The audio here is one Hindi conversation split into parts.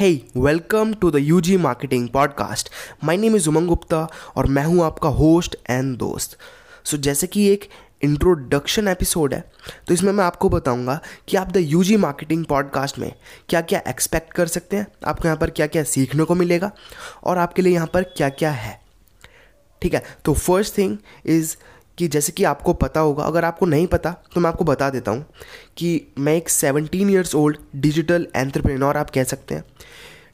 Hey, welcome to the UG Marketing Podcast. My name is उमंग गुप्ता और मैं हूँ आपका होस्ट एंड दोस्त। सो so, जैसे कि एक इंट्रोडक्शन एपिसोड है तो इसमें मैं आपको बताऊँगा कि आप द यूजी मार्केटिंग पॉडकास्ट में क्या क्या एक्सपेक्ट कर सकते हैं आपको यहाँ पर क्या क्या सीखने को मिलेगा और आपके लिए यहाँ पर क्या क्या है। ठीक है? तो फ़र्स्ट थिंग इज़ कि जैसे कि आपको पता होगा, अगर आपको नहीं पता तो मैं आपको बता देता हूँ कि मैं एक seventeen years old digital entrepreneur आप कह सकते हैं।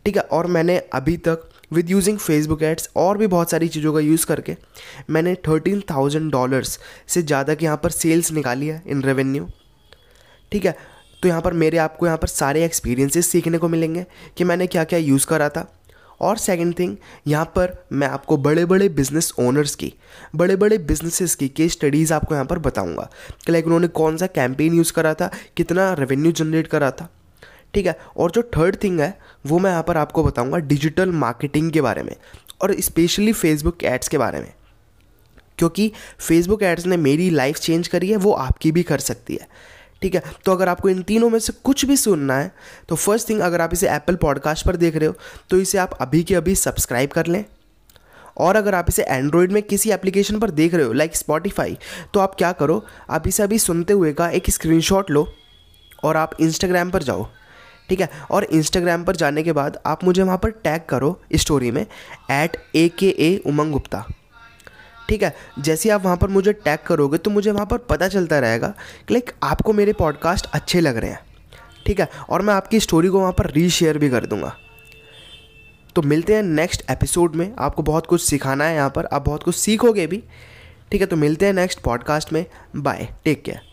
ठीक है, और मैंने अभी तक विद यूजिंग फेसबुक एड्स और भी बहुत सारी चीज़ों का यूज़ करके मैंने थर्टीन थाउज़ेंड डॉलर्स से ज़्यादा के यहाँ पर सेल्स निकाली है इन रेवेन्यू ठीक है तो यहाँ पर मेरे आपको यहाँ पर सारे एक्सपीरियंसेस सीखने को मिलेंगे कि मैंने क्या क्या यूज़ करा था। और सेकंड थिंग यहाँ पर मैं आपको बड़े बड़े बिज़नेस ओनर्स की बड़े बड़े बिजनेसेस की केस स्टडीज़ आपको यहाँ पर बताऊँगा। कि लाइक उन्होंने कौन सा कैंपेन यूज़ करा था, कितना रेवेन्यू जनरेट करा था। ठीक है? और जो थर्ड थिंग है, वो मैं यहाँ पर आपको बताऊँगा डिजिटल मार्केटिंग के बारे में और स्पेशली फेसबुक एड्स के बारे में। क्योंकि फेसबुक एड्स ने मेरी लाइफ चेंज करी है, वो आपकी भी कर सकती है। ठीक है? तो अगर आपको इन तीनों में से कुछ भी सुनना है तो फ़र्स्ट थिंग अगर आप इसे एप्पल पॉडकास्ट पर देख रहे हो तो इसे आप अभी के अभी सब्सक्राइब कर लें। और अगर आप इसे एंड्रॉयड में किसी एप्लीकेशन पर देख रहे हो लाइक स्पॉटिफाई तो आप क्या करो? आप इसे अभी सुनते हुए का एक स्क्रीनशॉट लो और आप इंस्टाग्राम पर जाओ। ठीक है? और इंस्टाग्राम पर जाने के बाद आप मुझे वहाँ पर टैग करो स्टोरी में एट ए के ए उमंग गुप्ता। ठीक है, जैसे आप वहाँ पर मुझे टैग करोगे तो मुझे वहाँ पर पता चलता रहेगा कि लाइक आपको मेरे पॉडकास्ट अच्छे लग रहे हैं। ठीक है, और मैं आपकी स्टोरी को वहाँ पर रीशेयर भी कर दूँगा। तो मिलते हैं नेक्स्ट एपिसोड में। आपको बहुत कुछ सिखाना है यहाँ पर, आप बहुत कुछ सीखोगे भी। ठीक है तो मिलते हैं नेक्स्ट पॉडकास्ट में। Bye take care